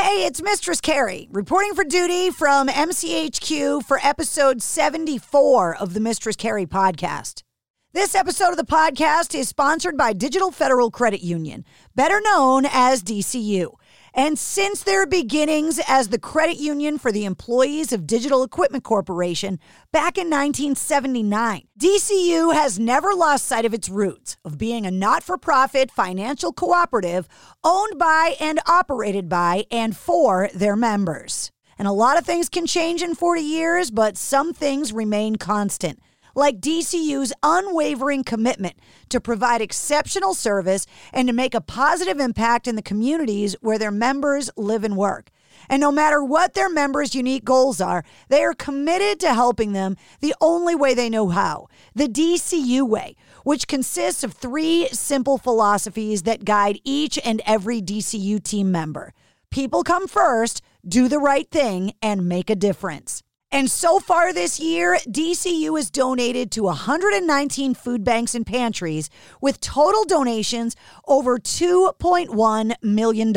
Hey, it's Mistress Carrie reporting for duty from MCHQ for episode 74 of the Mistress Carrie podcast. This episode of the podcast is sponsored by Digital Federal Credit Union, better known as DCU. And since their beginnings as the credit union for the employees of Digital Equipment Corporation back in 1979, DCU has never lost sight of its roots of being a not for profit financial cooperative owned by and operated by and for their members. And a lot of things can change in 40 years, but some things remain constant like DCU's unwavering commitment to provide exceptional service and to make a positive impact in the communities where their members live and work. And no matter what their members' unique goals are, they are committed to helping them the only way they know how the DCU way, which consists of three simple philosophies that guide each and every DCU team member people come first, do the right thing, and make a difference. And so far this year, DCU has donated to 119 food banks and pantries with total donations over $2.1 million.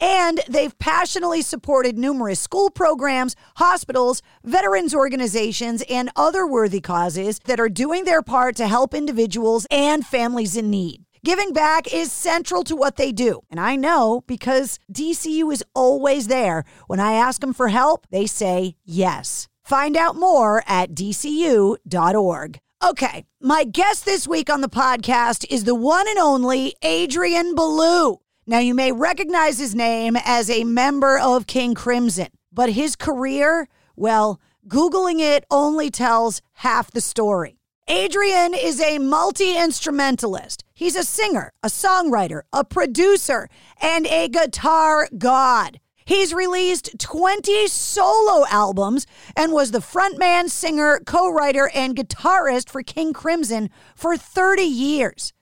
And they've passionately supported numerous school programs, hospitals, veterans organizations, and other worthy causes that are doing their part to help individuals and families in need. Giving back is central to what they do. And I know because DCU is always there. When I ask them for help, they say yes. Find out more at dcu.org. Okay, my guest this week on the podcast is the one and only Adrian Belew. Now, you may recognize his name as a member of King Crimson, but his career, well, Googling it only tells half the story. Adrian is a multi instrumentalist. He's a singer, a songwriter, a producer, and a guitar god. He's released 20 solo albums and was the frontman, singer, co writer, and guitarist for King Crimson for 30 years.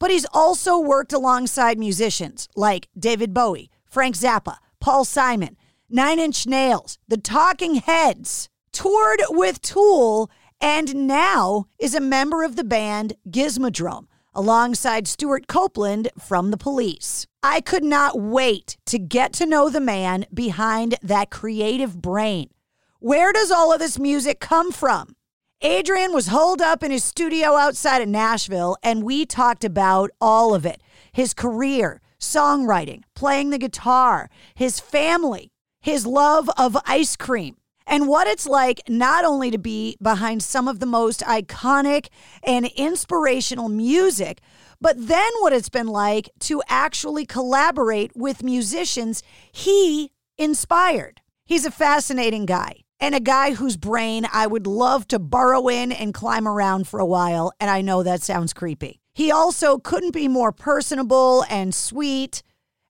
But he's also worked alongside musicians like David Bowie, Frank Zappa, Paul Simon, Nine Inch Nails, The Talking Heads, toured with Tool, and now is a member of the band Gizmodrome alongside Stewart Copeland from the police. I could not wait to get to know the man behind that creative brain. Where does all of this music come from? Adrian was holed up in his studio outside of Nashville, and we talked about all of it his career, songwriting, playing the guitar, his family, his love of ice cream, and what it's like not only to be behind some of the most iconic and inspirational music, but then what it's been like to actually collaborate with musicians he inspired. He's a fascinating guy and a guy whose brain I would love to burrow in and climb around for a while. And I know that sounds creepy. He also couldn't be more personable and sweet.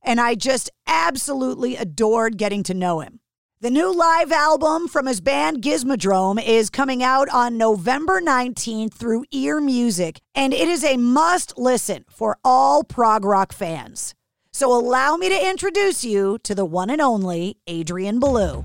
And I just absolutely adored getting to know him. The new live album from his band Gizmodrome is coming out on November 19th through Ear Music, and it is a must listen for all prog rock fans. So allow me to introduce you to the one and only Adrian Belew.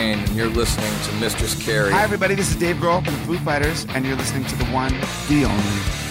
And you're listening to Mistress Carrie. Hi, everybody. This is Dave Grohl from the Foo Fighters, and you're listening to the one, the only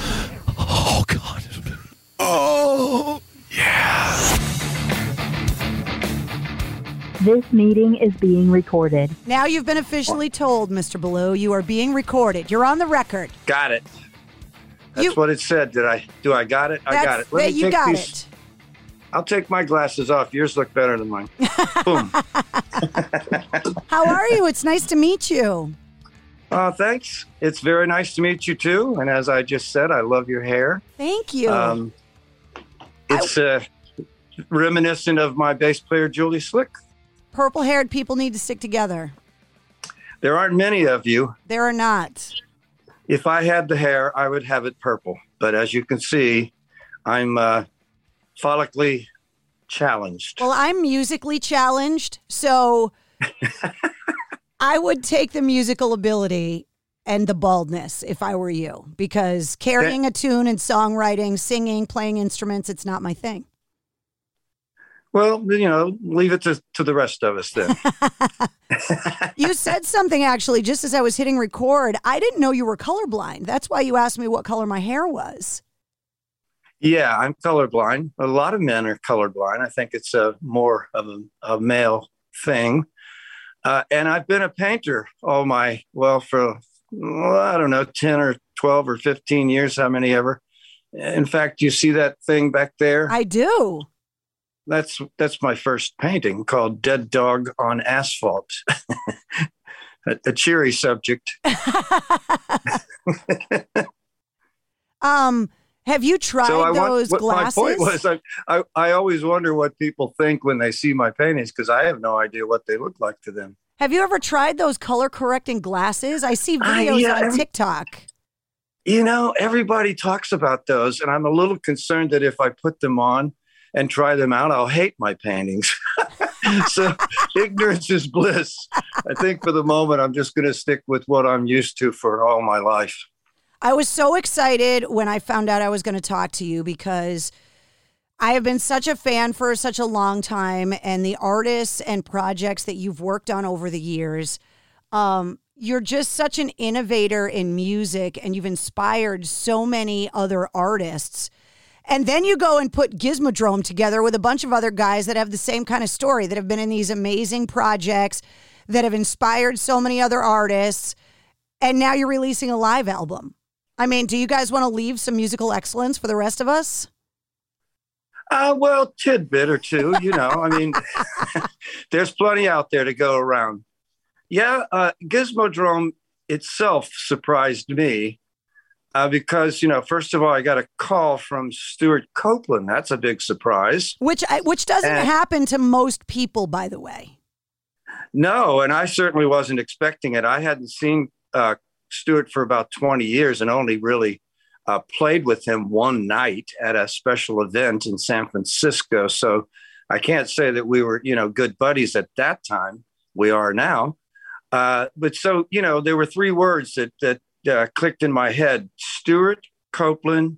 This meeting is being recorded. Now you've been officially told, Mr. Belew, you are being recorded. You're on the record. Got it. That's You- what it said. Did I? Do I got it? I got it. Let me you take got these- it. I'll take my glasses off. Yours look better than mine. Boom. How are you? It's nice to meet you. Uh, thanks. It's very nice to meet you too. And as I just said, I love your hair. Thank you. Um, it's uh, reminiscent of my bass player Julie Slick. Purple haired people need to stick together. There aren't many of you. There are not. If I had the hair, I would have it purple. But as you can see, I'm uh, follically challenged. Well, I'm musically challenged, so I would take the musical ability and the baldness if I were you, because carrying a tune and songwriting, singing, playing instruments, it's not my thing. Well, you know, leave it to, to the rest of us then. You said something actually just as I was hitting record. I didn't know you were colorblind. That's why you asked me what color my hair was. Yeah, I'm colorblind. A lot of men are colorblind. I think it's a more of a, a male thing. Uh, and I've been a painter all my, well, for, well, I don't know, 10 or 12 or 15 years, how many ever. In fact, you see that thing back there? I do. That's that's my first painting called Dead Dog on Asphalt. a, a cheery subject. Um, have you tried so I those want, glasses? my point was I, I, I always wonder what people think when they see my paintings because I have no idea what they look like to them. Have you ever tried those color correcting glasses? I see Uh, videos yeah, on every- TikTok. You know, everybody talks about those, and I'm a little concerned that if I put them on and try them out, I'll hate my paintings. so ignorance is bliss. I think for the moment, I'm just going to stick with what I'm used to for all my life. I was so excited when I found out I was going to talk to you because I have been such a fan for such a long time, and the artists and projects that you've worked on over the years. Um, you're just such an innovator in music, and you've inspired so many other artists. And then you go and put Gizmodrome together with a bunch of other guys that have the same kind of story, that have been in these amazing projects, that have inspired so many other artists. And now you're releasing a live album. I mean, do you guys want to leave some musical excellence for the rest of us? Uh, well, tidbit or two, you know. I mean, there's plenty out there to go around. Yeah, uh, Gizmodrome itself surprised me uh, because, you know, first of all, I got a call from Stewart Copeland. That's a big surprise. Which I, which doesn't And- happen to most people, by the way. No, and I certainly wasn't expecting it. I hadn't seen uh, Stewart for about 20 years and only really uh, played with him one night at a special event in San Francisco. So I can't say that we were, you know, good buddies at that time. We are now. Uh, but so, you know, there were three words that, that uh, clicked in my head Stewart Copeland,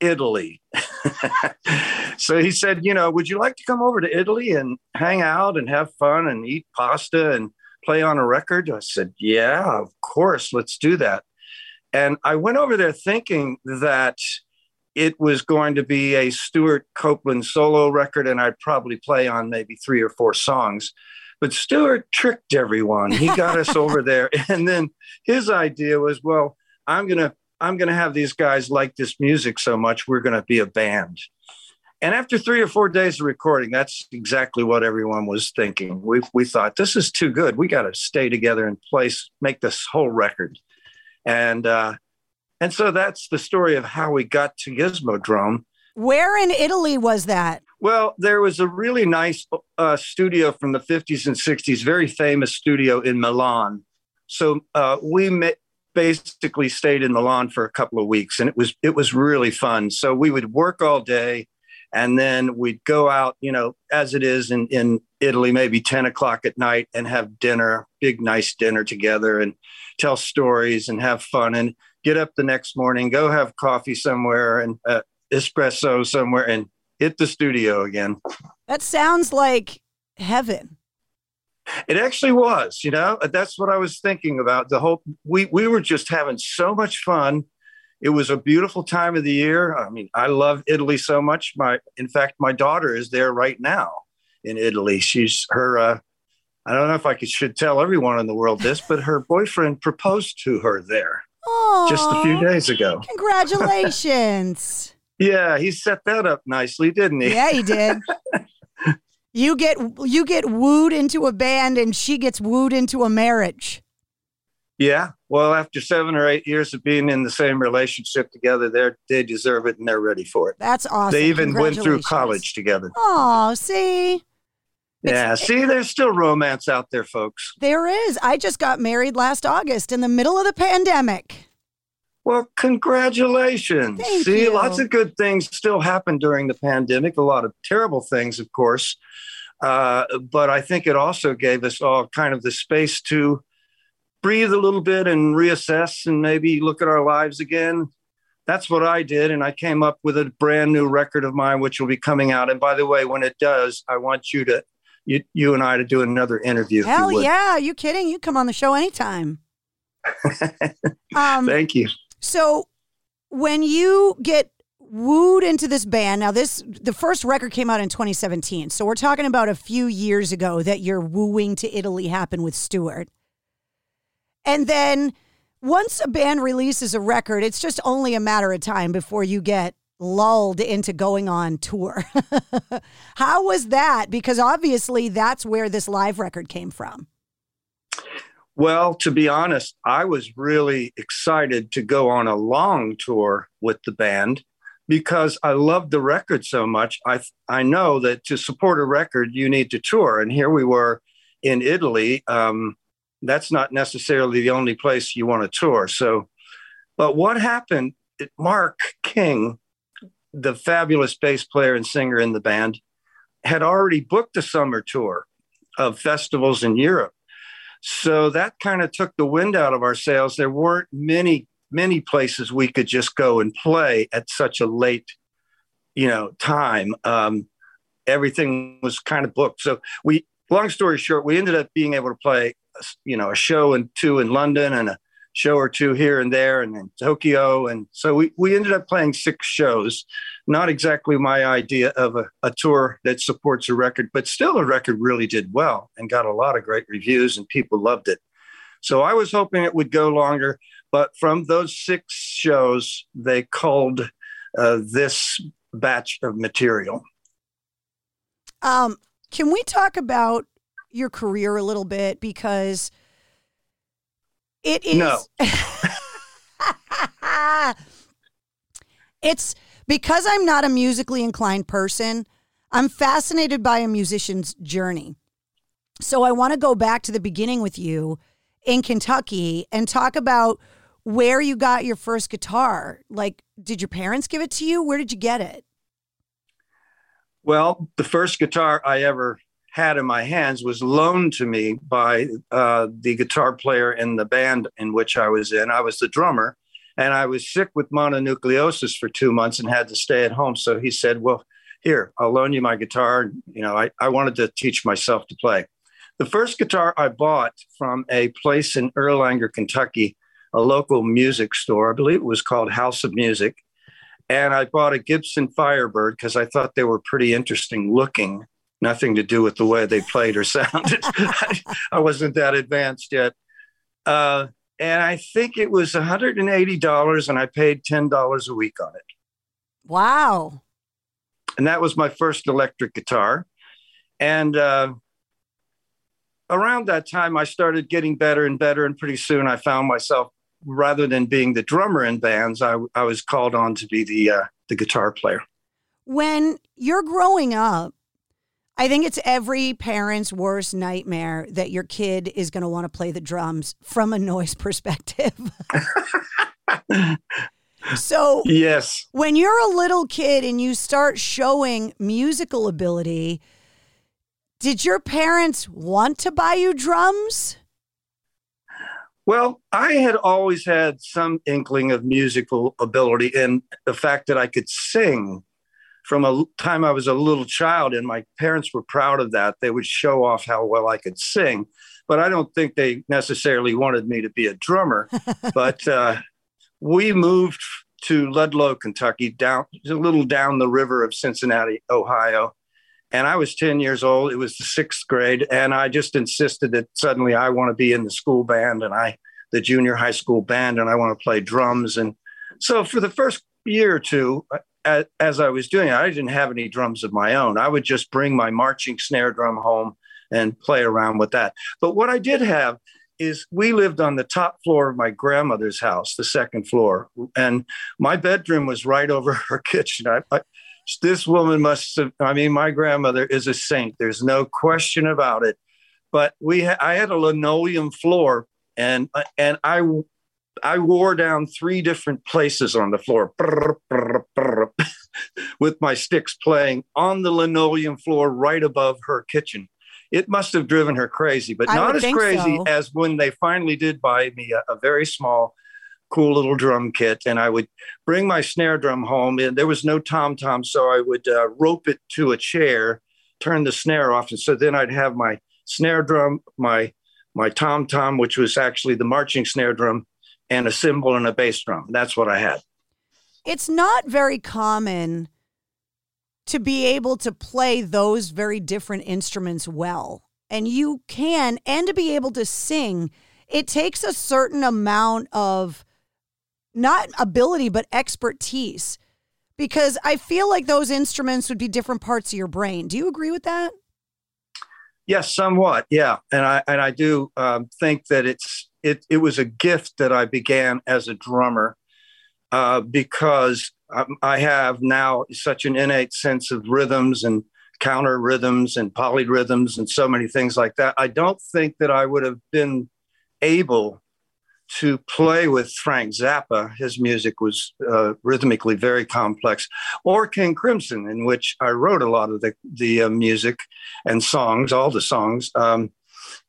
Italy. so he said, you know, would you like to come over to Italy and hang out and have fun and eat pasta and play on a record? I said, yeah, of course, let's do that. And I went over there thinking that it was going to be a Stewart Copeland solo record and I'd probably play on maybe three or four songs. But Stewart tricked everyone. He got us over there. And then his idea was, well, I'm going to I'm going to have these guys like this music so much we're going to be a band. And after 3 or 4 days of recording, that's exactly what everyone was thinking. We we thought this is too good. We got to stay together in place make this whole record. And uh And so that's the story of how we got to Gizmodrome. Where in Italy was that? Well, there was a really nice uh, studio from the 50s and 60s, very famous studio in Milan. So uh, we met, basically stayed in Milan for a couple of weeks, and it was it was really fun. So we would work all day, and then we'd go out, you know, as it is in in Italy, maybe 10 o'clock at night, and have dinner, big nice dinner together, and tell stories and have fun, and get up the next morning, go have coffee somewhere and uh, espresso somewhere, and hit the studio again. That sounds like heaven. It actually was, you know, that's what I was thinking about. The whole we we were just having so much fun. It was a beautiful time of the year. I mean, I love Italy so much. My in fact, my daughter is there right now in Italy. She's her uh I don't know if I could, should tell everyone in the world this, but her boyfriend proposed to her there Aww, just a few days ago. Congratulations. yeah, he set that up nicely, didn't he? Yeah, he did. You get you get wooed into a band and she gets wooed into a marriage. Yeah. Well, after seven or eight years of being in the same relationship together, they they deserve it and they're ready for it. That's awesome. They even went through college together. Oh, see. Yeah, see, there's still romance out there, folks. There is. I just got married last August in the middle of the pandemic. Well, congratulations. Thank see, you. lots of good things still happened during the pandemic, a lot of terrible things, of course. Uh, but I think it also gave us all kind of the space to breathe a little bit and reassess and maybe look at our lives again. That's what I did. And I came up with a brand new record of mine, which will be coming out. And by the way, when it does, I want you to, you, you and I to do another interview. Hell yeah. Are you kidding? You come on the show anytime. um, Thank you. So when you get wooed into this band, now this the first record came out in 2017. So we're talking about a few years ago that your wooing to Italy happened with Stewart. And then once a band releases a record, it's just only a matter of time before you get lulled into going on tour. How was that? Because obviously that's where this live record came from. Well, to be honest, I was really excited to go on a long tour with the band because I loved the record so much. I I know that to support a record, you need to tour, and here we were in Italy. Um, that's not necessarily the only place you want to tour. So, but what happened? Mark King, the fabulous bass player and singer in the band, had already booked a summer tour of festivals in Europe. So that kind of took the wind out of our sails. There weren't many, many places we could just go and play at such a late, you know, time. Um, everything was kind of booked. So we, long story short, we ended up being able to play, you know, a show and two in London and a show or two here and there and in Tokyo. And so we, we ended up playing six shows. Not exactly my idea of a, a tour that supports a record, but still the record really did well and got a lot of great reviews and people loved it. So I was hoping it would go longer, but from those six shows, they culled uh, this batch of material. Um, can we talk about your career a little bit because it is No. it's because I'm not a musically inclined person, I'm fascinated by a musician's journey. So I want to go back to the beginning with you in Kentucky and talk about where you got your first guitar. Like, did your parents give it to you? Where did you get it? Well, the first guitar I ever had in my hands was loaned to me by uh, the guitar player in the band in which I was in. I was the drummer, and I was sick with mononucleosis for two months and had to stay at home. So he said, "Well, here, I'll loan you my guitar." You know, I, I wanted to teach myself to play. The first guitar I bought from a place in Erlanger, Kentucky, a local music store. I believe it was called House of Music. And I bought a Gibson Firebird because I thought they were pretty interesting looking. Nothing to do with the way they played or sounded. I, I wasn't that advanced yet. Uh, and I think it was $180 and I paid $10 a week on it. Wow. And that was my first electric guitar. And uh, around that time, I started getting better and better. And pretty soon I found myself rather than being the drummer in bands, I, I was called on to be the uh, the guitar player. When you're growing up, I think it's every parent's worst nightmare that your kid is going to want to play the drums from a noise perspective. so, yes. When you're a little kid and you start showing musical ability, did your parents want to buy you drums? Well, I had always had some inkling of musical ability and the fact that I could sing from a time I was a little child, and my parents were proud of that. They would show off how well I could sing, but I don't think they necessarily wanted me to be a drummer. but uh, we moved to Ludlow, Kentucky, down a little down the river of Cincinnati, Ohio. And I was 10 years old. It was the sixth grade. And I just insisted that suddenly I want to be in the school band and I, the junior high school band, and I want to play drums. And so for the first year or two, as, as I was doing I didn't have any drums of my own. I would just bring my marching snare drum home and play around with that. But what I did have is we lived on the top floor of my grandmother's house, the second floor, and my bedroom was right over her kitchen. I, I, this woman must have, I mean, my grandmother is a saint. There's no question about it. But we, ha- I had a linoleum floor, and and I I wore down three different places on the floor with my sticks playing on the linoleum floor right above her kitchen. It must have driven her crazy, but I not as crazy so. as when they finally did buy me a, a very small, cool little drum kit. And I would bring my snare drum home, and there was no tom tom, so I would uh, rope it to a chair, turn the snare off, and so then I'd have my snare drum, my my tom tom, which was actually the marching snare drum, and a cymbal and a bass drum. That's what I had. It's not very common to be able to play those very different instruments well. And you can, and to be able to sing, it takes a certain amount of not ability, but expertise. Because I feel like those instruments would be different parts of your brain. Do you agree with that? Yes, somewhat. Yeah, and I and I do um, think that it's it it was a gift that I began as a drummer uh, because I have now such an innate sense of rhythms and counter rhythms and polyrhythms and so many things like that. I don't think that I would have been able to play with Frank Zappa. His music was uh, rhythmically very complex, or King Crimson, in which I wrote a lot of the the uh, music and songs, all the songs. Um,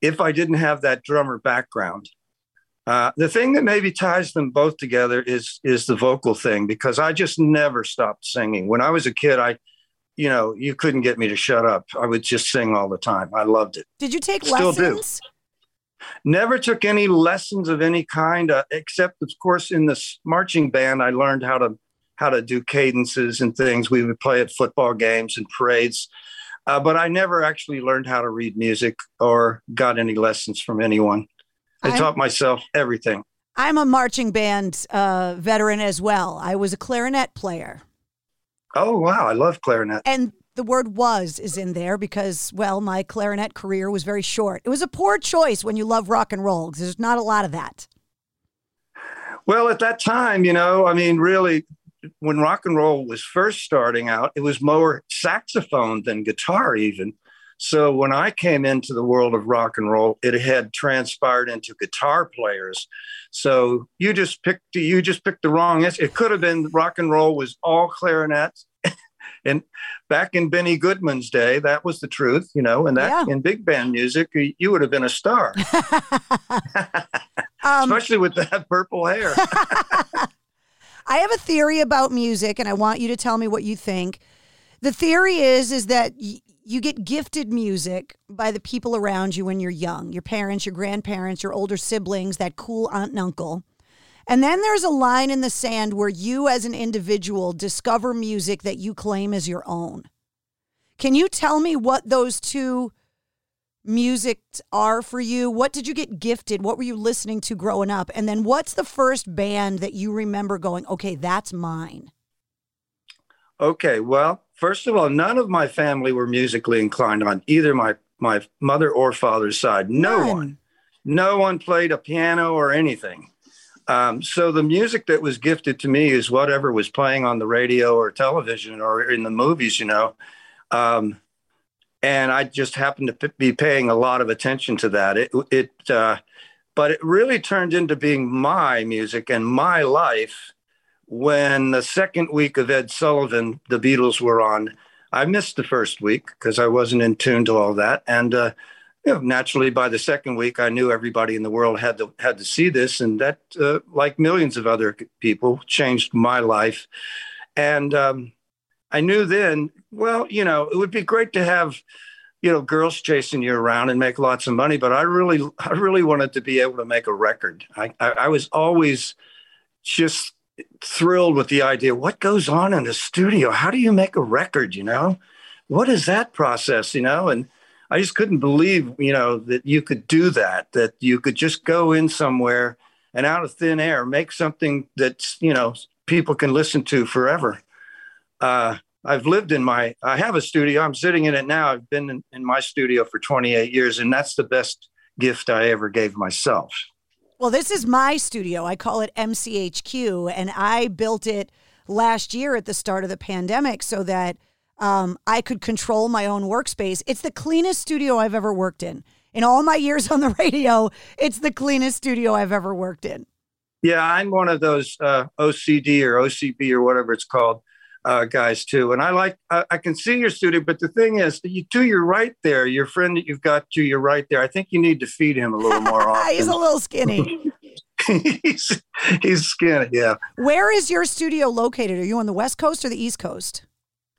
if I didn't have that drummer background, uh, the thing that maybe ties them both together is is the vocal thing because I just never stopped singing. When I was a kid, I, you know, you couldn't get me to shut up. I would just sing all the time. I loved it. Did you take Still do. lessons? Never took any lessons of any kind, uh, except of course in this marching band, I learned how to how to do cadences and things. We would play at football games and parades, uh, but I never actually learned how to read music or got any lessons from anyone. I I'm- taught myself everything. I'm a marching band uh, veteran as well. I was a clarinet player. Oh wow, I love clarinet. And the word was is in there because, well, my clarinet career was very short. It was a poor choice when you love rock and roll because there's not a lot of that. Well, at that time, you know, I mean, really, when rock and roll was first starting out, it was more saxophone than guitar, even. So when I came into the world of rock and roll, it had transpired into guitar players. So you just picked you just picked the wrong. It could have been rock and roll was all clarinets. and back in Benny Goodman's day, that was the truth, you know. And that in big band music, you you would have been a star, Um, especially with that purple hair. I have a theory about music, and I want you to tell me what you think. The theory is is that y- you get gifted music by the people around you when you're young, your parents, your grandparents, your older siblings, that cool aunt and uncle. And then there's a line in the sand where you, as an individual, discover music that you claim as your own. Can you tell me what those two musics are for you? What did you get gifted? What were you listening to growing up? And then what's the first band that you remember going, okay, that's mine? Okay, well, first of all, none of my family were musically inclined on either my my mother or father's side. No one, no one played a piano or anything. Um, so the music that was gifted to me is whatever was playing on the radio or television or in the movies, you know. Um, and I just happened to p- be paying a lot of attention to that. It, it, uh, but it really turned into being my music and my life when the second week of Ed Sullivan, the Beatles were on. I missed the first week because I wasn't in tune to all that, and uh, you know, naturally, by the second week, I knew everybody in the world had to had to see this, and that, uh, like millions of other people, changed my life. And um, I knew then, well, you know, it would be great to have, you know, girls chasing you around and make lots of money, but I really, I really wanted to be able to make a record. I, I, I was always just thrilled with the idea what goes on in the studio? How do you make a record you know? What is that process you know? And i just couldn't believe you know that you could do that that you could just go in somewhere and out of thin air make something that's you know people can listen to forever. Uh, i've lived in my i have a studio. I'm sitting in it now. I've been in, in my studio for 28 years and that's the best gift i ever gave myself well, this is my studio. I call it MCHQ, and I built it last year at the start of the pandemic so that um, I could control my own workspace. It's the cleanest studio I've ever worked in. In all my years on the radio, it's the cleanest studio I've ever worked in. Yeah, I'm one of those uh, OCD or OCB or whatever it's called uh, guys too. And I like, I, I, can see your studio, but the thing is, you to your right there, your friend that you've got to your right there, I think you need to feed him a little more often. he's a little skinny. he's, he's skinny, yeah. Where is your studio located? Are you on the West Coast or the East Coast?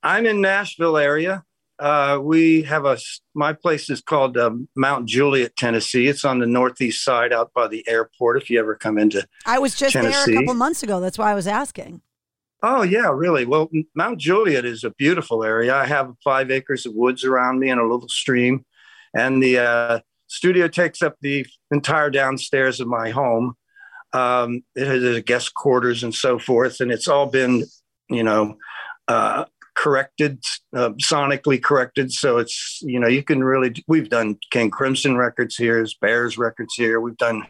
I'm in Nashville area. Uh, we have a, my place is called um, Mount Juliet, Tennessee. It's on the northeast side out by the airport if you ever come into I was just Tennessee. there a couple months ago. That's why I was asking. Oh yeah, really. Well, Mount Juliet is a beautiful area. I have five acres of woods around me and a little stream, and the uh, studio takes up the entire downstairs of my home. Um, it has guest quarters and so forth, and it's all been, you know, uh, corrected, uh, sonically corrected. So it's, you know, you can really. We've done King Crimson records here, Bears records here. We've done.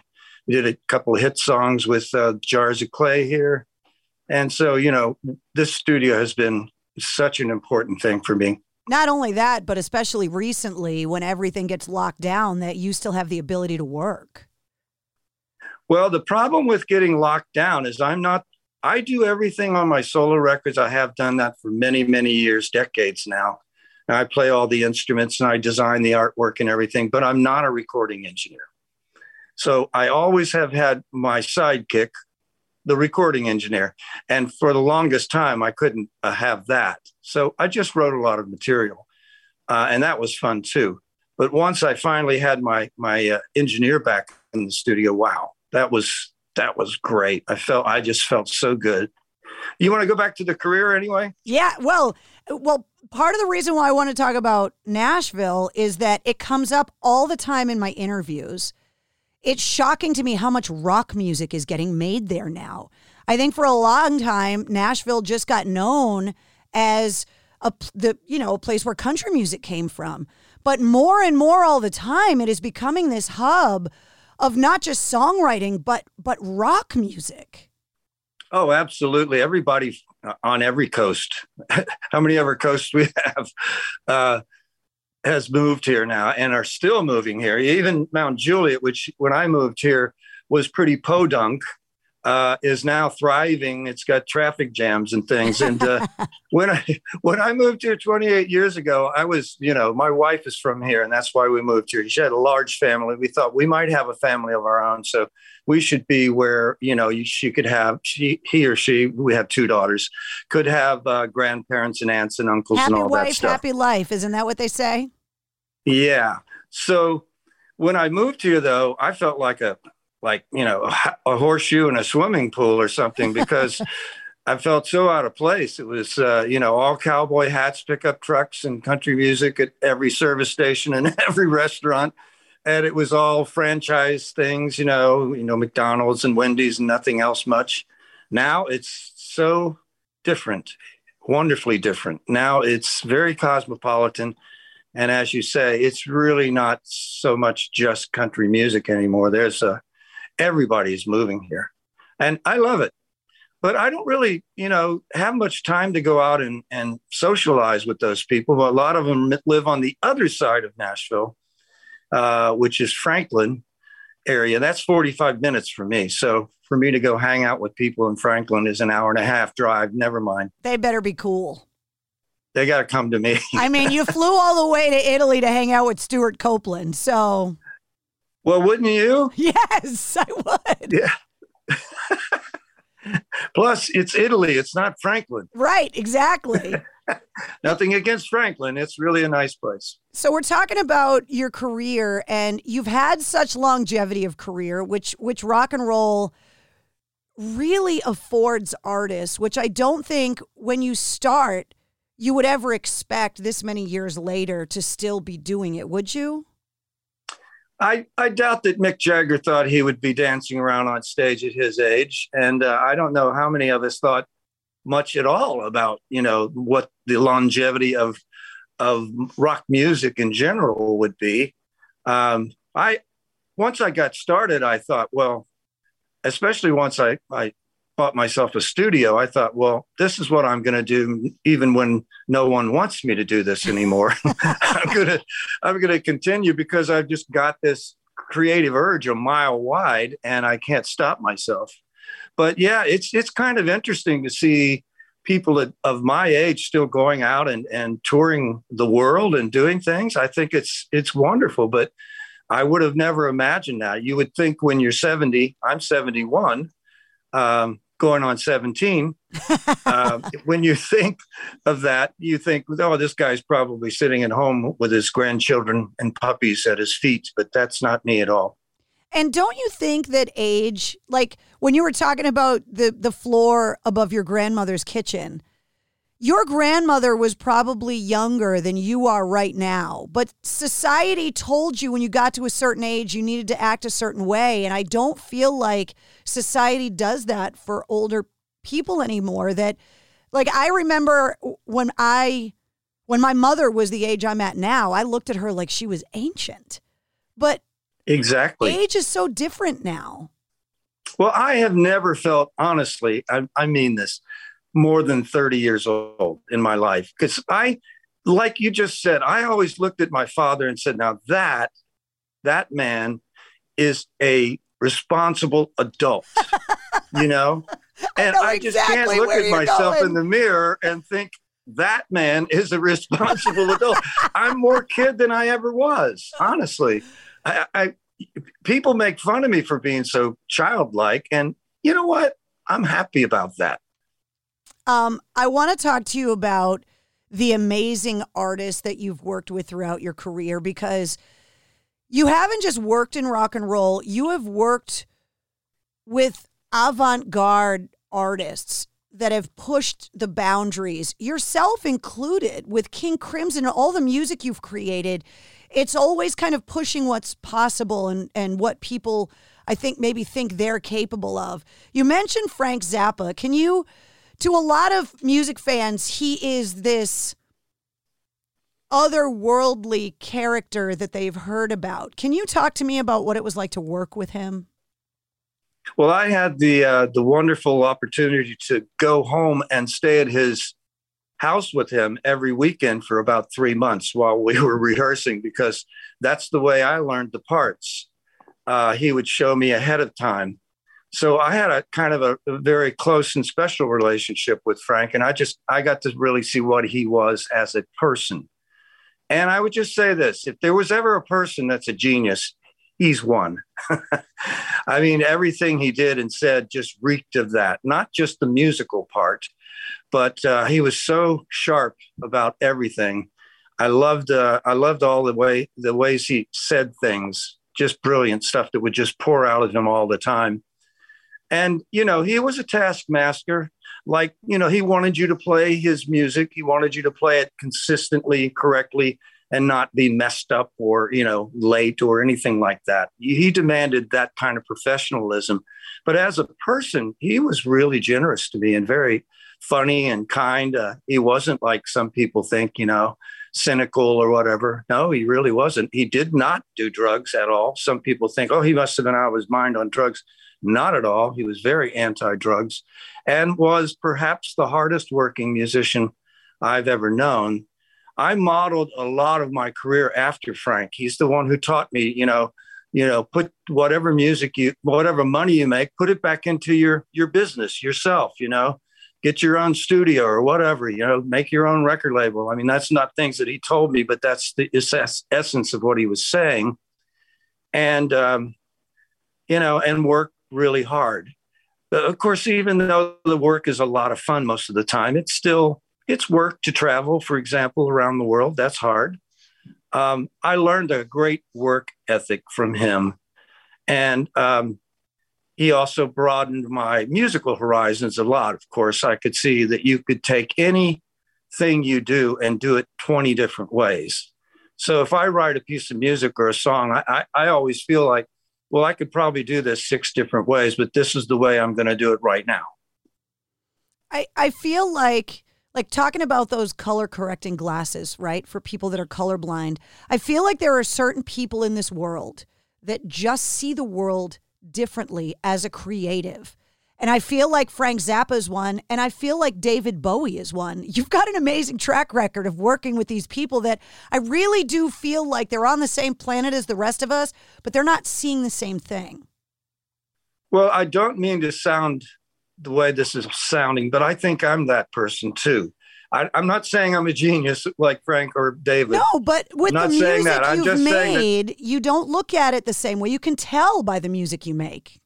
We did a couple of hit songs with uh, Jars of Clay here. And so, you know, this studio has been such an important thing for me. Not only that, but especially recently when everything gets locked down, that you still have the ability to work. Well, the problem with getting locked down is I'm not, I do everything on my solo records. I have done that for many, many years, decades now. And I play all the instruments and I design the artwork and everything, but I'm not a recording engineer. So I always have had my sidekick, the recording engineer. And for the longest time, I couldn't uh, have that. So I just wrote a lot of material. Uh, and that was fun too. But once I finally had my my uh, engineer back in the studio, wow, that was that was great. I felt I just felt so good. You want to go back to the career anyway? Yeah, well, well, part of the reason why I want to talk about Nashville is that it comes up all the time in my interviews it's shocking to me how much rock music is getting made there now. I think for a long time, Nashville just got known as a the you know a place where country music came from. But more and more all the time, it is becoming this hub of not just songwriting but but rock music. Oh, absolutely! Everybody uh, on every coast. How many ever coasts we have? Uh, has moved here now and are still moving here. Even Mount Juliet, which when I moved here was pretty podunk, uh, is now thriving. It's got traffic jams and things. And uh, when I when I moved here 28 years ago, I was you know my wife is from here, and that's why we moved here. She had a large family. We thought we might have a family of our own, so we should be where you know she could have she he or she. We have two daughters, could have uh, grandparents and aunts and uncles happy and all wife, that stuff. Happy life, isn't that what they say? Yeah. So when I moved here, though, I felt like a like you know a, a horseshoe in a swimming pool or something because I felt so out of place. It was uh, you know all cowboy hats, pickup trucks, and country music at every service station and every restaurant, and it was all franchise things. You know, you know McDonald's and Wendy's and nothing else much. Now it's so different, wonderfully different. Now it's very cosmopolitan and as you say, it's really not so much just country music anymore. There's a everybody's moving here. and I love it. But I don't really, you know, have much time to go out and, and socialize with those people. But a lot of them live on the other side of Nashville, uh, which is Franklin area. That's 45 minutes for me. So for me to go hang out with people in Franklin is an hour and a half drive. Never mind. They better be cool. They got to come to me. I mean, you flew all the way to Italy to hang out with Stewart Copeland. So. Well, wouldn't you? Yes, I would. Yeah. Plus, it's Italy. It's not Franklin. Right, exactly. Nothing against Franklin. It's really a nice place. So we're talking about your career and you've had such longevity of career which which rock and roll really affords artists, which I don't think when you start you would ever expect this many years later to still be doing it, would you? I, I doubt that Mick Jagger thought he would be dancing around on stage at his age. And uh, I don't know how many of us thought much at all about, you know, what the longevity of, of rock music in general would be. Um, I, once I got started, I thought, well, especially once I, I bought myself a studio, I thought, well, this is what I'm going to do, even when no one wants me to do this anymore. I'm gonna, I'm gonna continue because I've just got this creative urge a mile wide, and I can't stop myself. But yeah, it's it's kind of interesting to see people at, of my age still going out and, and touring the world and doing things. I think it's it's wonderful, but I would have never imagined that. You would think when you're 70, I'm 71. Um, going on 17. uh, when you think of that, you think, oh, this guy's probably sitting at home with his grandchildren and puppies at his feet, but that's not me at all. And don't you think that age, like when you were talking about the, the floor above your grandmother's kitchen, your grandmother was probably younger than you are right now, but society told you when you got to a certain age you needed to act a certain way. And I don't feel like society does that for older people anymore. That, like, I remember when I, when my mother was the age I'm at now, I looked at her like she was ancient. But exactly, age is so different now. Well, I have never felt, honestly, I, I mean this more than 30 years old in my life. Because I, like you just said, I always looked at my father and said, now that, that man is a responsible adult, you know? And I, know I just exactly can't look at myself going. in the mirror and think, that man is a responsible adult. I'm more kid than I ever was, honestly. I, I people make fun of me for being so childlike, and you know what? I'm happy about that. Um, I want to talk to you about the amazing artists that you've worked with throughout your career because you haven't just worked in rock and roll, you have worked with avant garde artists that have pushed the boundaries, yourself included, with King Crimson and all the music you've created. It's always kind of pushing what's possible and, and what people, I think, maybe think they're capable of. You mentioned Frank Zappa. Can you, to a lot of music fans, he is this otherworldly character that they've heard about. Can you talk to me about what it was like to work with him? Well, I had the uh, the wonderful opportunity to go home and stay at his house with him every weekend for about three months while we were rehearsing because that's the way I learned the parts. Uh, he would show me ahead of time. So I had a kind of a, a very close and special relationship with Frank, and I just I got to really see what he was as a person. And I would just say this: if there was ever a person that's a genius, he's one. I mean, everything he did and said just reeked of that. Not just the musical part, but uh, he was so sharp about everything. I loved uh, I loved all the way the ways he said things. Just brilliant stuff that would just pour out of him all the time. And you know, he was a taskmaster. Like you know, he wanted you to play his music. He wanted you to play it consistently, correctly, and not be messed up or you know late or anything like that. He demanded that kind of professionalism. But as a person, he was really generous to me and very funny and kind. Uh, he wasn't like some people think, you know, cynical or whatever. No, he really wasn't. He did not do drugs at all. Some people think, oh, he must have been out of his mind on drugs. Not at all. He was very anti drugs and was perhaps the hardest working musician I've ever known. I modeled a lot of my career after Frank. He's the one who taught me, you know, you know, put whatever music you, whatever money you make, put it back into your your business yourself. You know, get your own studio or whatever. You know, make your own record label. I mean, that's not things that he told me, but that's the essence of what he was saying. And um, you know, and work really hard. But of course, even though the work is a lot of fun most of the time, it's still it's work to travel, for example, around the world. That's hard. Um, I learned a great work ethic from him. And um, he also broadened my musical horizons a lot. Of course, I could see that you could take any thing you do and do it 20 different ways. So if I write a piece of music or a song, I, I, I always feel like, well, I could probably do this six different ways, but this is the way I'm going to do it right now. I, I feel like like talking about those color correcting glasses, right? For people that are colorblind. I feel like there are certain people in this world that just see the world differently as a creative. And I feel like Frank Zappa is one, and I feel like David Bowie is one. You've got an amazing track record of working with these people that I really do feel like they're on the same planet as the rest of us, but they're not seeing the same thing. Well, I don't mean to sound the way this is sounding, but I think I'm that person too. I, am not saying I'm a genius like Frank or David. No, but with the music you've made, you don't look at it the same way. You can tell by the music you make.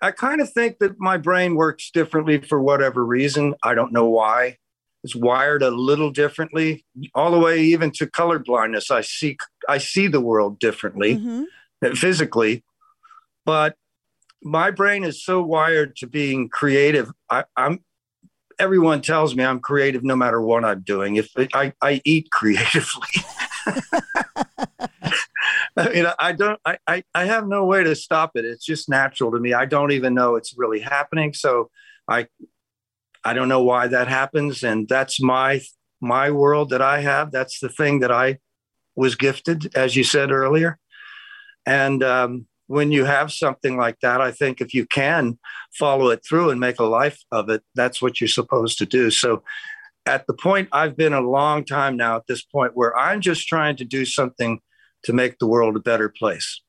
I kind of think that my brain works differently for whatever reason. I don't know why. It's wired a little differently, all the way even to color blindness. I see I see the world differently, mm-hmm. physically, but my brain is so wired to being creative. I, am everyone tells me I'm creative no matter what I'm doing. If I, I eat creatively. I mean, I don't, I, I, I have no way to stop it. It's just natural to me. I don't even know it's really happening. So I, I don't know why that happens. And that's my, my world that I have. That's the thing that I was gifted, as you said earlier. And, um, when you have something like that, I think if you can follow it through and make a life of it, that's what you're supposed to do. So, at the point I've been a long time now at this point where I'm just trying to do something to make the world a better place.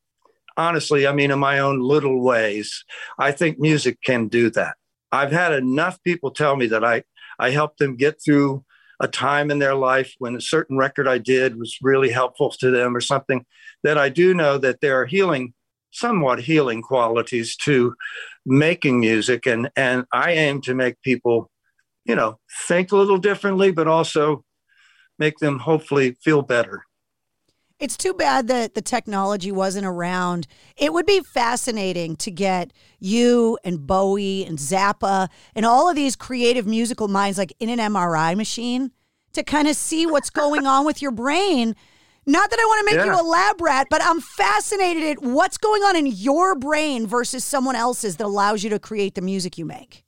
Honestly, I mean, in my own little ways, I think music can do that. I've had enough people tell me that I, I helped them get through a time in their life when a certain record I did was really helpful to them or something that I do know that there are healing somewhat healing qualities to making music and and I aim to make people you know think a little differently but also make them hopefully feel better it's too bad that the technology wasn't around. It would be fascinating to get you and Bowie and Zappa and all of these creative musical minds like in an MRI machine to kind of see what's going on with your brain not that I want to make yeah. you a lab rat, but I'm fascinated at what's going on in your brain versus someone else's that allows you to create the music you make.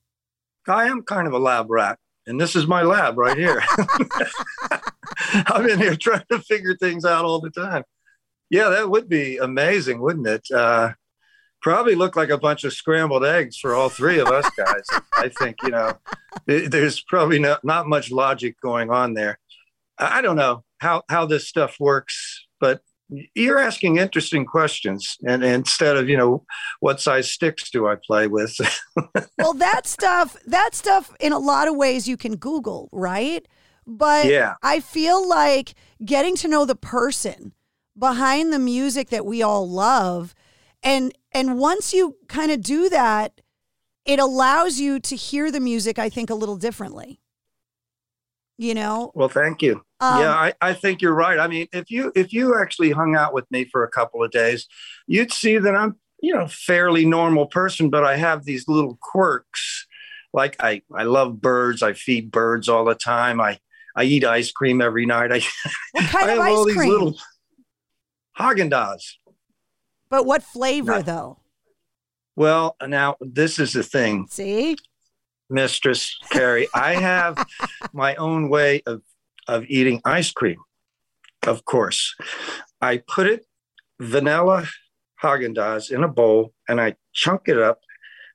I am kind of a lab rat, and this is my lab right here. I'm in here trying to figure things out all the time. Yeah, that would be amazing, wouldn't it? Uh, probably look like a bunch of scrambled eggs for all three of us guys. I think, you know, there's probably not, not much logic going on there. I don't know how how this stuff works, you're asking interesting questions and, and, instead of you know what size sticks do i play with? Well that stuff that stuff in a lot of ways you can google right? But yeah. i feel like getting to know the person behind the music that we all love and and once you kind of do that it allows you to hear the music i think a little differently. You know? Well thank you um, yeah I, I think you're right. I mean if you if you actually hung out with me for a couple of days you'd see that i'm you know fairly normal person but i have these little quirks. Like i i love birds. I feed birds all the time. I i eat ice cream every night. I what kind I of ice cream little Haagen-Dazs. but what flavor though? Well now this is the thing. See? Mistress Carrie. I have my own way of, of eating ice cream, of course. I put it vanilla Haagen Dazs in a bowl and I chunk it up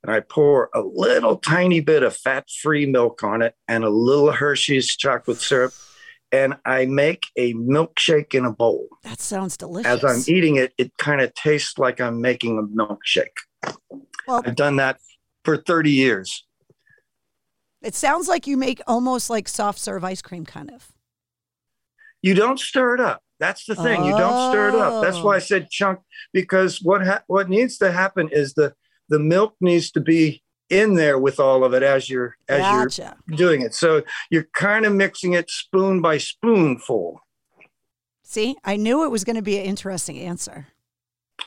and I pour a little tiny bit of fat free milk on it and a little Hershey's chocolate syrup. And I make a milkshake in a bowl. That sounds delicious. As I'm eating it, it kind of tastes like I'm making a milkshake. Well, I've done that for 30 years. It sounds like you make almost like soft serve ice cream, kind of. You don't stir it up. That's the thing. You don't stir it up. That's why I said chunk because what ha- what needs to happen is the the milk needs to be in there with all of it as you're as Gotcha. you're doing it. So you're kind of mixing it spoon by spoonful. See, I knew it was going to be an interesting answer.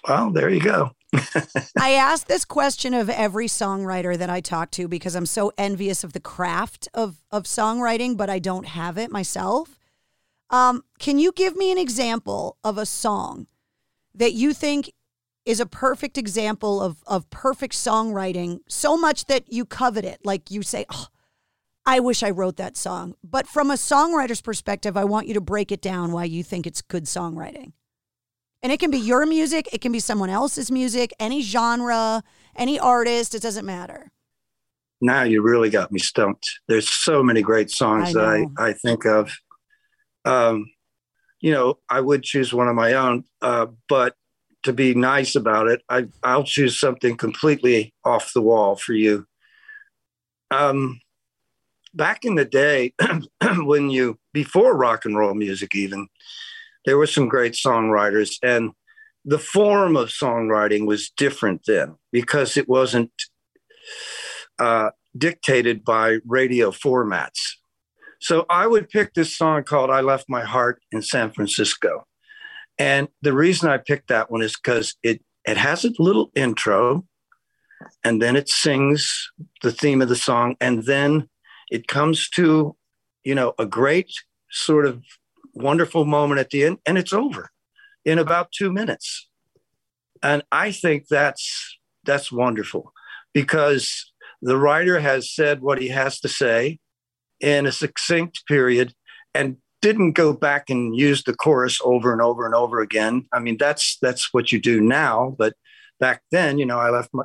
Well, there you go. I ask this question of every songwriter that I talk to because I'm so envious of the craft of of songwriting, but I don't have it myself. Um, can you give me an example of a song that you think is a perfect example of of perfect songwriting, so much that you covet it, like you say, "Oh, I wish I wrote that song." But from a songwriter's perspective, I want you to break it down why you think it's good songwriting. And it can be your music, it can be someone else's music, any genre, any artist, it doesn't matter. Now you really got me stumped. There's so many great songs I that. I, I think of. Um, you know, I would choose one of my own, uh, but to be nice about it, I, I'll choose something completely off the wall for you. Um, back in the day, when you, before rock and roll music, even, there were some great songwriters, and the form of songwriting was different then because it wasn't uh, dictated by radio formats. So I would pick this song called I Left My Heart in San Francisco. And the reason I picked that one is because it, it has a little intro and then it sings the theme of the song. And then it comes to, you know, a great sort of wonderful moment at the end and it's over in about two minutes. And I think that's that's wonderful because the writer has said what he has to say in a succinct period and didn't go back and use the chorus over and over and over again. I mean, that's that's what you do now, but back then, you know, I left my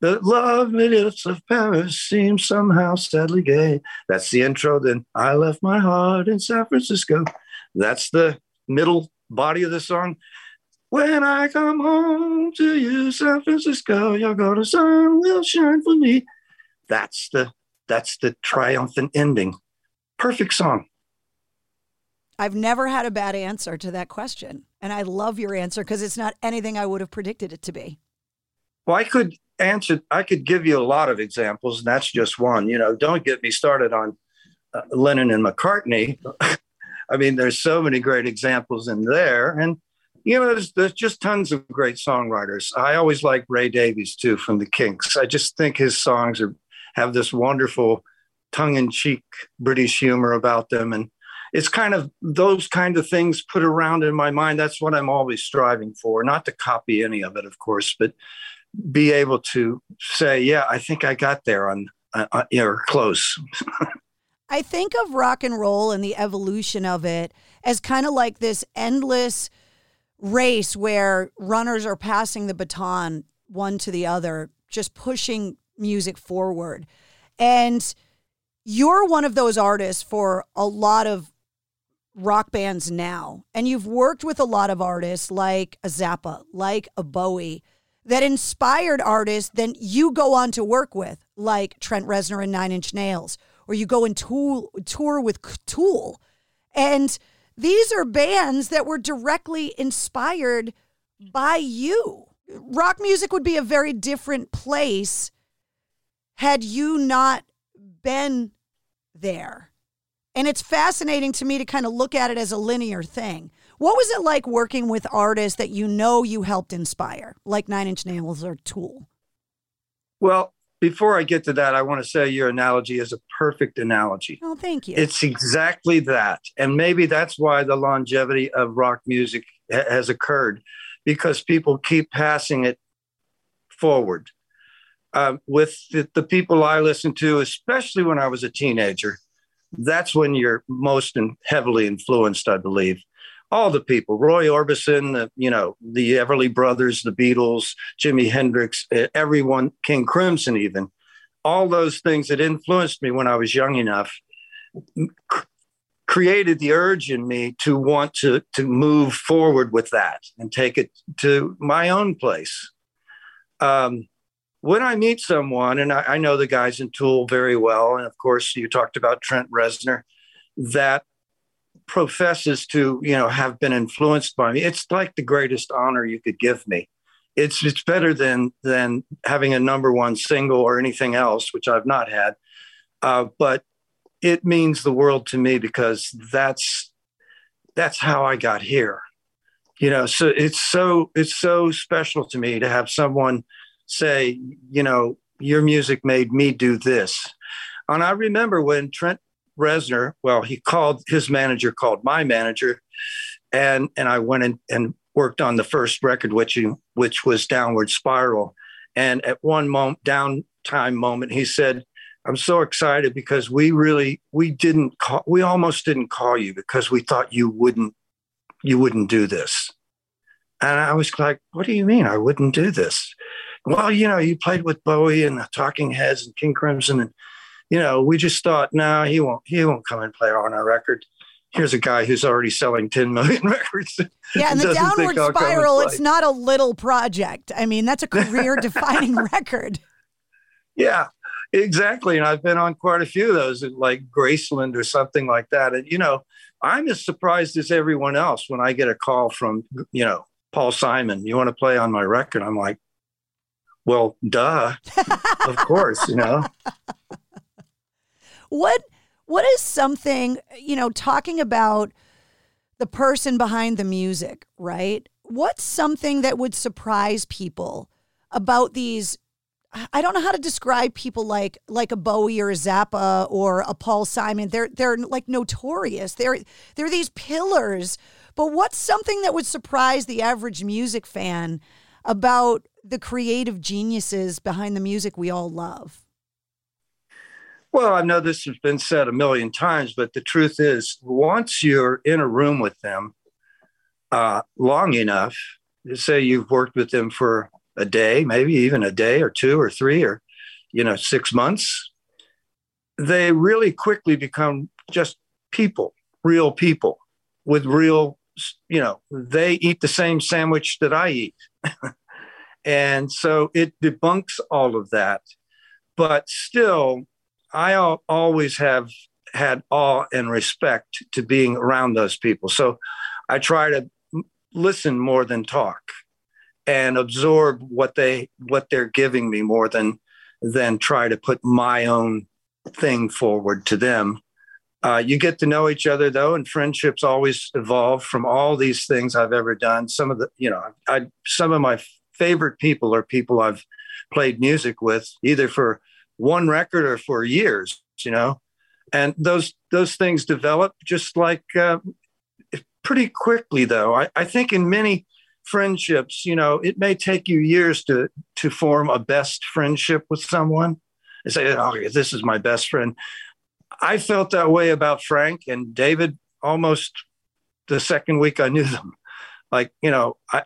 the lovely lips of Paris seem somehow sadly gay. That's the intro. Then I left my heart in San Francisco. That's the middle body of the song. When I come home to you, San Francisco, you're gonna sun will shine for me. That's the that's the triumphant ending. Perfect song. I've never had a bad answer to that question. And I love your answer because it's not anything I would have predicted it to be. Well, I could answer. I could give you a lot of examples, and that's just one. You know, don't get me started on uh, Lennon and McCartney. I mean, there's so many great examples in there, and you know, there's, there's just tons of great songwriters. I always like Ray Davies too from the Kinks. I just think his songs are have this wonderful tongue-in-cheek British humor about them, and it's kind of those kind of things put around in my mind. That's what I'm always striving for. Not to copy any of it, of course, but be able to say, "Yeah, I think I got there on, uh, uh, you know, close." I think of rock and roll and the evolution of it as kind of like this endless race where runners are passing the baton one to the other, just pushing music forward. And you're one of those artists for a lot of rock bands now. And you've worked with a lot of artists like a Zappa, like a Bowie, that inspired artists then you go on to work with, like Trent Reznor and Nine Inch Nails, or you go and tool, tour with Tool. And these are bands that were directly inspired by you. Rock music would be a very different place had you not been there. And it's fascinating to me to kind of look at it as a linear thing. What was it like working with artists that you know you helped inspire, like Nine Inch Nails or Tool? Well, before I get to that, I want to say your analogy is a perfect analogy. Oh, thank you. It's exactly that. And maybe that's why the longevity of rock music ha- has occurred because people keep passing it forward. Um, with the, the people I listened to, especially when I was a teenager, that's when you're most in, heavily influenced, I believe. all the people, Roy Orbison, the, you know, the Everly Brothers, the Beatles, Jimi Hendrix, everyone, King Crimson, even, all those things that influenced me when I was young enough created the urge in me to want to to move forward with that and take it to my own place. Um, when I meet someone, and I, I, know the guys in Tool very well, and of course you talked about Trent Reznor, that professes to you know have been influenced by me. It's like the greatest honor you could give me. It's it's better than than having a number one single or anything else, which I've not had. Uh, but it means the world to me because that's that's how I got here. You know, so it's so it's so special to me to have someone say, you know, your music made me do this. And I remember when Trent Reznor, well, he called his manager called my manager, and and I went in and worked on the first record, which which was Downward Spiral. And at one moment, downtime moment, he said, I'm so excited because we really we didn't call we almost didn't call you because we thought you wouldn't you wouldn't do this. And I was like, what do you mean I wouldn't do this? Well, you know, you played with Bowie and the Talking Heads and King Crimson and you know, we just thought, no, nah, he won't he won't come and play on our record. Here's a guy who's already selling 10 million records. Yeah, and the downward spiral, it's not a little project. I mean, that's a career defining record. Yeah. Exactly. And I've been on quite a few of those, like Graceland or something like that. And, you know, I'm as surprised as everyone else when I get a call from, you know, Paul Simon, you want to play on my record? I'm like, well, duh, of course, you know. What what is something, you know, talking about the person behind the music, right? What's something that would surprise people about these I don't know how to describe people like like a Bowie or a Zappa or a Paul Simon. They're they're like notorious. They're they're these pillars. But what's something that would surprise the average music fan about the creative geniuses behind the music we all love? Well, I know this has been said a million times, but the truth is, once you're in a room with them uh, long enough, say you've worked with them for a day, maybe even a day or two or three or, you know, six months, they really quickly become just people, real people with real, you know, they eat the same sandwich that I eat. and so it debunks all of that. But still, I always have had awe and respect to being around those people. So I try to listen more than talk and absorb what they what they're giving me more than than try to put my own thing forward to them. Uh, you get to know each other though, and friendships always evolve from all these things I've ever done. Some of the, you know, I some of my favorite people are people I've played music with, either for one record or for years. You know, and those those things develop just like uh, pretty quickly. Though I, I think in many friendships, you know, it may take you years to to form a best friendship with someone and say, "Oh, this is my best friend." I felt that way about Frank and David almost the second week I knew them. Like, you know, I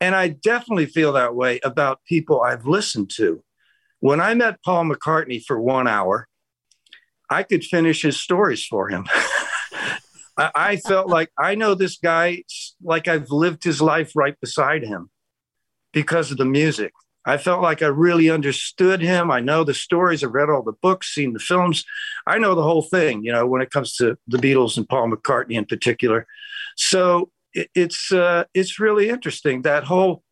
and I definitely feel that way about people I've listened to. When I met Paul McCartney for 1 hour, I could finish his stories for him. I, I felt like I know this guy like I've lived his life right beside him because of the music. I felt like I really understood him. I know the stories. I've read all the books, seen the films. I know the whole thing, you know, when it comes to the Beatles and Paul McCartney in particular. So it, it's uh, it's really interesting. That whole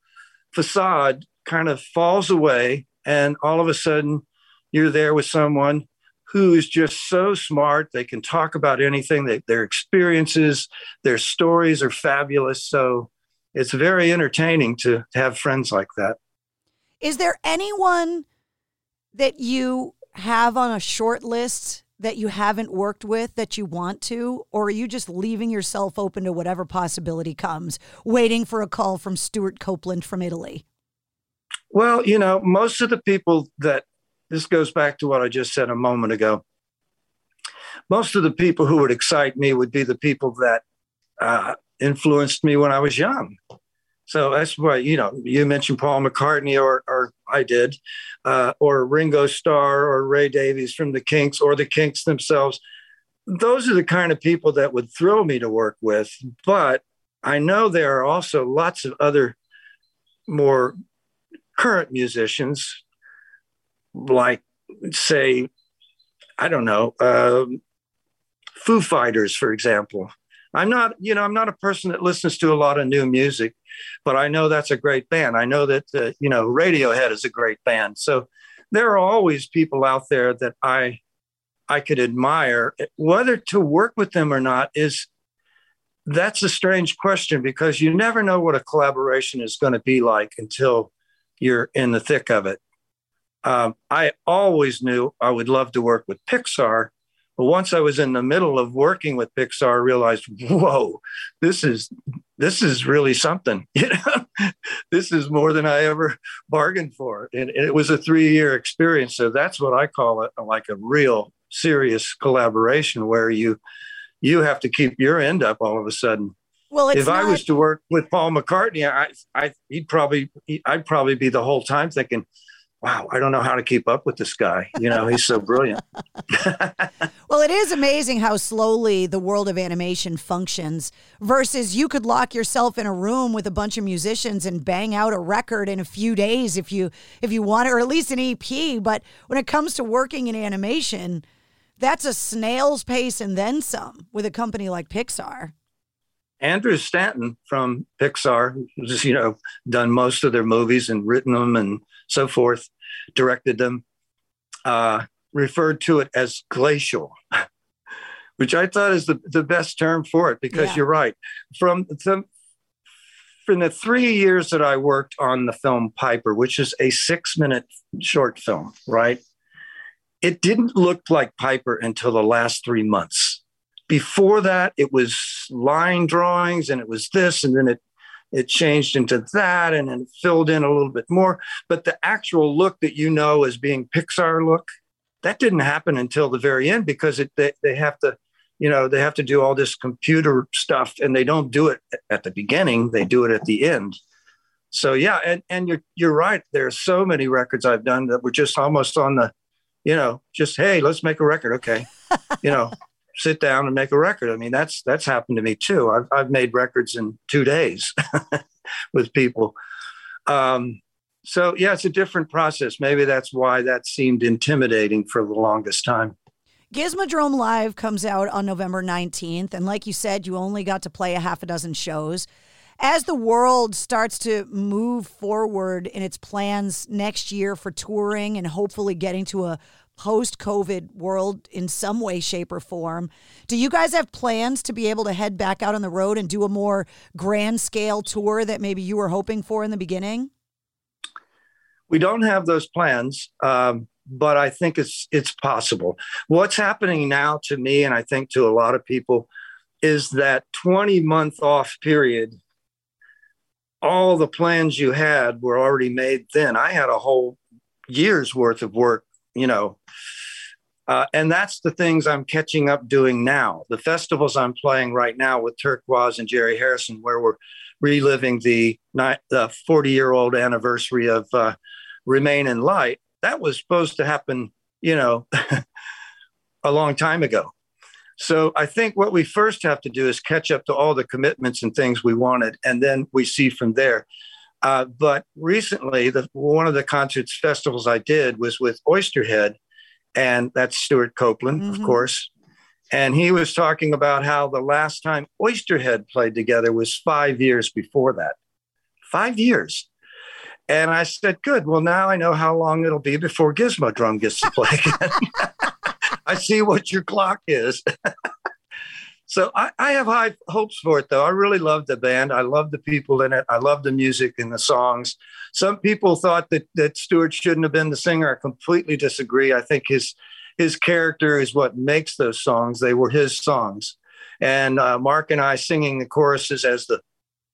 facade kind of falls away, and all of a sudden, you're there with someone who is just so smart. They can talk about anything. They, their experiences, their stories are fabulous. So it's very entertaining to, to have friends like that. Is there anyone that you have on a short list that you haven't worked with that you want to, or are you just leaving yourself open to whatever possibility comes, waiting for a call from Stewart Copeland from Italy? Well, you know, most of the people that this goes back to what I just said a moment ago. Most of the people who would excite me would be the people that uh, influenced me when I was young. So that's why, you know, you mentioned Paul McCartney, or, or I did, uh, or Ringo Starr, or Ray Davies from the Kinks, or the Kinks themselves. Those are the kind of people that would thrill me to work with. But I know there are also lots of other more current musicians, like, say, I don't know, uh, Foo Fighters, for example. I'm not, you know, I'm not a person that listens to a lot of new music, but I know that's a great band. I know that, uh, you know, Radiohead is a great band. So there are always people out there that I, I could admire. Whether to work with them or not is, that's a strange question because you never know what a collaboration is going to be like until you're in the thick of it. Um, I always knew I would love to work with Pixar but once I was in the middle of working with Pixar, I realized, whoa, this is this is really something. You know, this is more than I ever bargained for, and, and it was a three-year experience. So that's what I call it, like a real serious collaboration where you you have to keep your end up all of a sudden. Well, if not- I was to work with Paul McCartney, I, I, he'd probably, I'd probably be the whole time thinking, wow, I don't know how to keep up with this guy. You know, he's so brilliant. well, it is amazing how slowly the world of animation functions versus you could lock yourself in a room with a bunch of musicians and bang out a record in a few days if you if you want or at least an EP. But when it comes to working in animation, that's a snail's pace and then some with a company like Pixar. Andrew Stanton from Pixar, who's you know done most of their movies and written them and so forth, directed them, uh, referred to it as glacial, which I thought is the, the best term for it because yeah. you're right. From the from the three years that I worked on the film Piper, which is a six minute short film, right? It didn't look like Piper until the last three months. Before that, it was line drawings and it was this, and then it it changed into that and then filled in a little bit more. But the actual look that you know as being Pixar look, that didn't happen until the very end because it, they, they have to, you know, they have to do all this computer stuff and they don't do it at the beginning, they do it at the end. So yeah, and, and you're you're right. There are so many records I've done that were just almost on the, you know, just hey, let's make a record. Okay. you know, sit down and make a record. I mean, that's that's happened to me too. I've I've made records in two days with people. Um, so yeah, it's a different process. Maybe that's why that seemed intimidating for the longest time. Gizmodrome Live comes out on November 19th. And like you said, you only got to play a half a dozen shows. As the world starts to move forward in its plans next year for touring and hopefully getting to a post COVID world in some way, shape, or form. Do you guys have plans to be able to head back out on the road and do a more grand scale tour that maybe you were hoping for in the beginning? We don't have those plans, um, but I think it's it's possible. What's happening now to me, and I think to a lot of people, is that 20 month off period. All the plans you had were already made then. I had a whole year's worth of work you know. Uh, and that's the things I'm catching up doing now. The festivals I'm playing right now with Turkuaz and Jerry Harrison, where we're reliving the, the 40 year old anniversary of uh, Remain in Light. That was supposed to happen, you know, a long time ago. So I think what we first have to do is catch up to all the commitments and things we wanted, and then we see from there. Uh, but recently, the, one of the concerts festivals I did was with Oysterhead, and that's Stewart Copeland, mm-hmm. of course. And he was talking about how the last time Oysterhead played together was five years before that. Five years. And I said, good. Well, now I know how long it'll be before Gizmodrome gets to play again. I see what your clock is. So I, I, have high hopes for it, though. I really love the band. I love the people in it. I love the music and the songs. Some people thought that that Stewart shouldn't have been the singer. I completely disagree. I think his his character is what makes those songs. They were his songs, and uh, Mark and I singing the choruses as the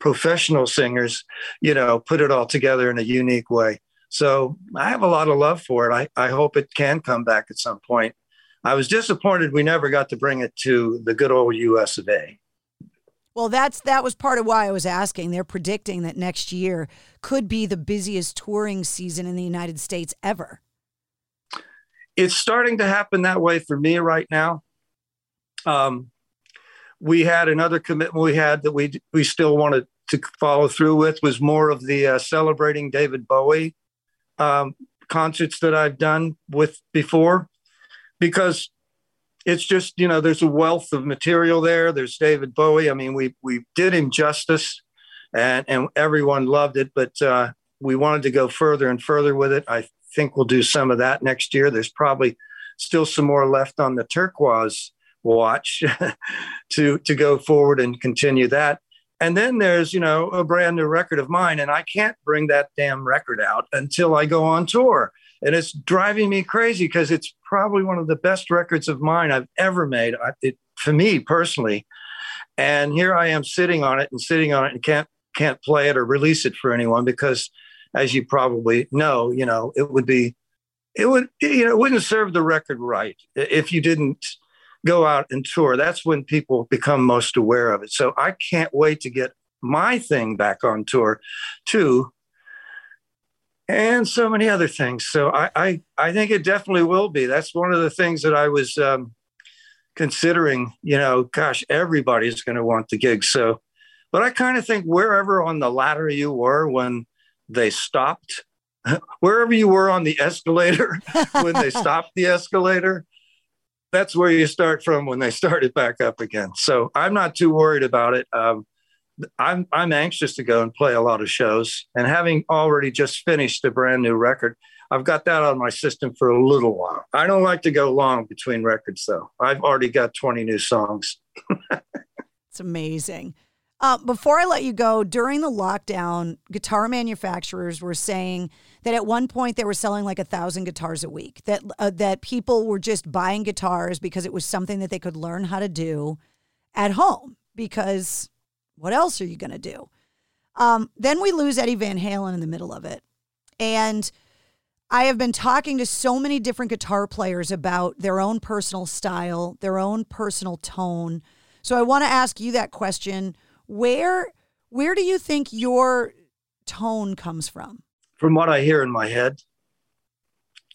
professional singers, you know, put it all together in a unique way. So I have a lot of love for it. I, I hope it can come back at some point. I was disappointed we never got to bring it to the good old US of A. Well, that's that was part of why I was asking. They're predicting that next year could be the busiest touring season in the United States ever. It's starting to happen that way for me right now. Um, we had another commitment we had that we we still wanted to follow through with was more of the uh, celebrating David Bowie um, concerts that I've done with before, because it's just you know there's a wealth of material there. There's David Bowie. I mean, we we did him justice, and and everyone loved it. But uh, we wanted to go further and further with it. I think we'll do some of that next year. There's probably still some more left on the Turkuaz watch to to go forward and continue that. And then there's, you know, a brand new record of mine, and I can't bring that damn record out until I go on tour. And it's driving me crazy because it's probably one of the best records of mine I've ever made. I, it, for me personally. And here I am sitting on it and sitting on it and can't can't play it or release it for anyone because, as you probably know, you know, it would be, it would, you know, it wouldn't serve the record right if you didn't go out and tour. That's when people become most aware of it. So I can't wait to get my thing back on tour too. And so many other things. So I, I, I think it definitely will be. That's one of the things that I was um, considering. You know, gosh, everybody's going to want the gig. So, but I kind of think wherever on the ladder you were when they stopped, wherever you were on the escalator when they stopped the escalator, that's where you start from when they start it back up again. So I'm not too worried about it. Um, I'm I'm anxious to go and play a lot of shows, and having already just finished a brand new record, I've got that on my system for a little while. I don't like to go long between records, though. I've already got 20 new songs. it's amazing. Uh, before I let you go, during the lockdown, guitar manufacturers were saying that at one point they were selling like a thousand guitars a week. That uh, that people were just buying guitars because it was something that they could learn how to do at home. Because what else are you going to do? Um, then we lose Eddie Van Halen in the middle of it, and I have been talking to so many different guitar players about their own personal style, their own personal tone. So I want to ask you that question where where do you think your tone comes from? From what I hear in my head.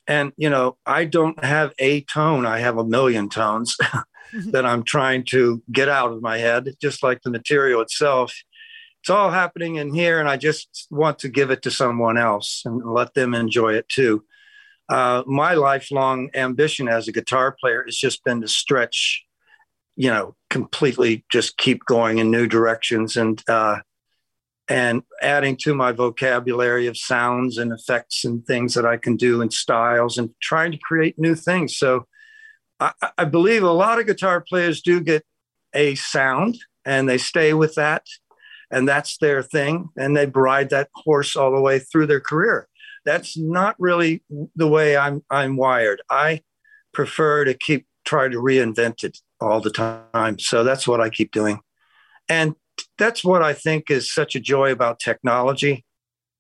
And you know, I don't have a tone, I have a million tones that I'm trying to get out of my head, just like the material itself. It's all happening in here, and I just want to give it to someone else and let them enjoy it too. Uh, my lifelong ambition as a guitar player has just been to stretch you know completely just keep going in new directions and uh, and adding to my vocabulary of sounds and effects and things that I can do and styles and trying to create new things. So I, I believe a lot of guitar players do get a sound and they stay with that and that's their thing and they ride that horse all the way through their career. That's not really the way I'm I'm wired. I prefer to keep try to reinvent it all the time. So that's what I keep doing. And that's what I think is such a joy about technology.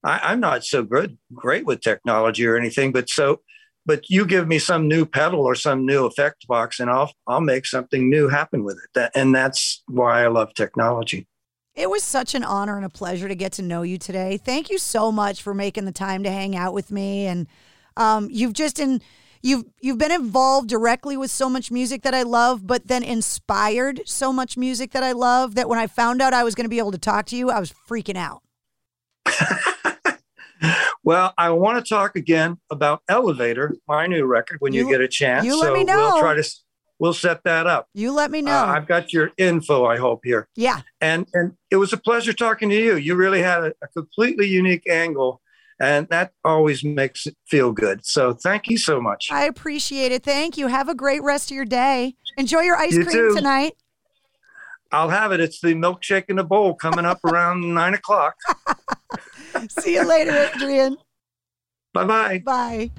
I, am not so good, great with technology or anything, but so, but you give me some new pedal or some new effect box, and I'll I'll make something new happen with it. That, and that's why I love technology. It was such an honor and a pleasure to get to know you today. Thank you so much for making the time to hang out with me, and um, you've just in you've you've been involved directly with so much music that I love, but then inspired so much music that I love that when I found out I was going to be able to talk to you, I was freaking out. well, I want to talk again about Elevator, my new record, when you, you get a chance. You let me know. We'll try to we'll set that up. You let me know. Uh, I've got your info. I hope here. Yeah. And and it was a pleasure talking to you. You really had a, a completely unique angle and that always makes it feel good. So thank you so much. I appreciate it. Thank you. Have a great rest of your day. Enjoy your ice you cream too. tonight. I'll have it. It's the milkshake in the bowl coming up around nine o'clock. See you later, Adrian. Bye bye. Bye.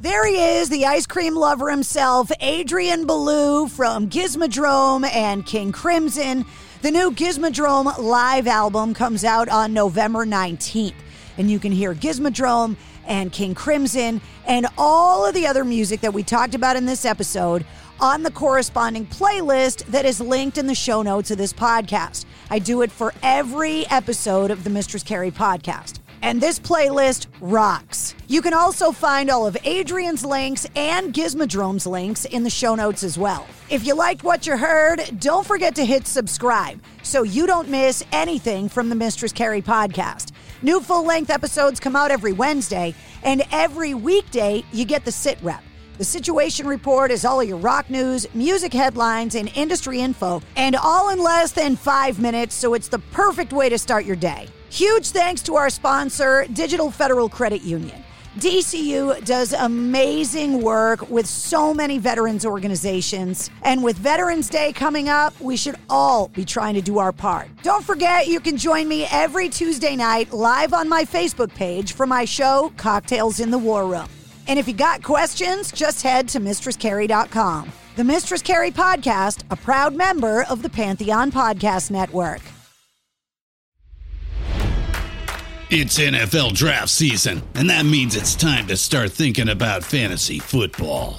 There he is, the ice cream lover himself, Adrian Belew from Gizmodrome and King Crimson. The new Gizmodrome live album comes out on November 19th, and you can hear Gizmodrome and King Crimson and all of the other music that we talked about in this episode on the corresponding playlist that is linked in the show notes of this podcast. I do it for every episode of the Mistress Carrie podcast. And this playlist rocks. You can also find all of Adrian's links and Gizmodrome's links in the show notes as well. If you liked what you heard, don't forget to hit subscribe so you don't miss anything from the Mistress Carrie podcast. New full length episodes come out every Wednesday, and every weekday you get the sit rep. The Situation Report is all of your rock news, music headlines, and industry info, and all in less than five minutes, so it's the perfect way to start your day. Huge thanks to our sponsor, Digital Federal Credit Union. DCU does amazing work with so many veterans organizations. And with Veterans Day coming up, we should all be trying to do our part. Don't forget, you can join me every Tuesday night live on my Facebook page for my show, Cocktails in the War Room. And if you got questions, just head to MistressCarrie.com. The Mistress Carrie Podcast, a proud member of the Pantheon Podcast Network. It's NFL draft season, and that means it's time to start thinking about fantasy football.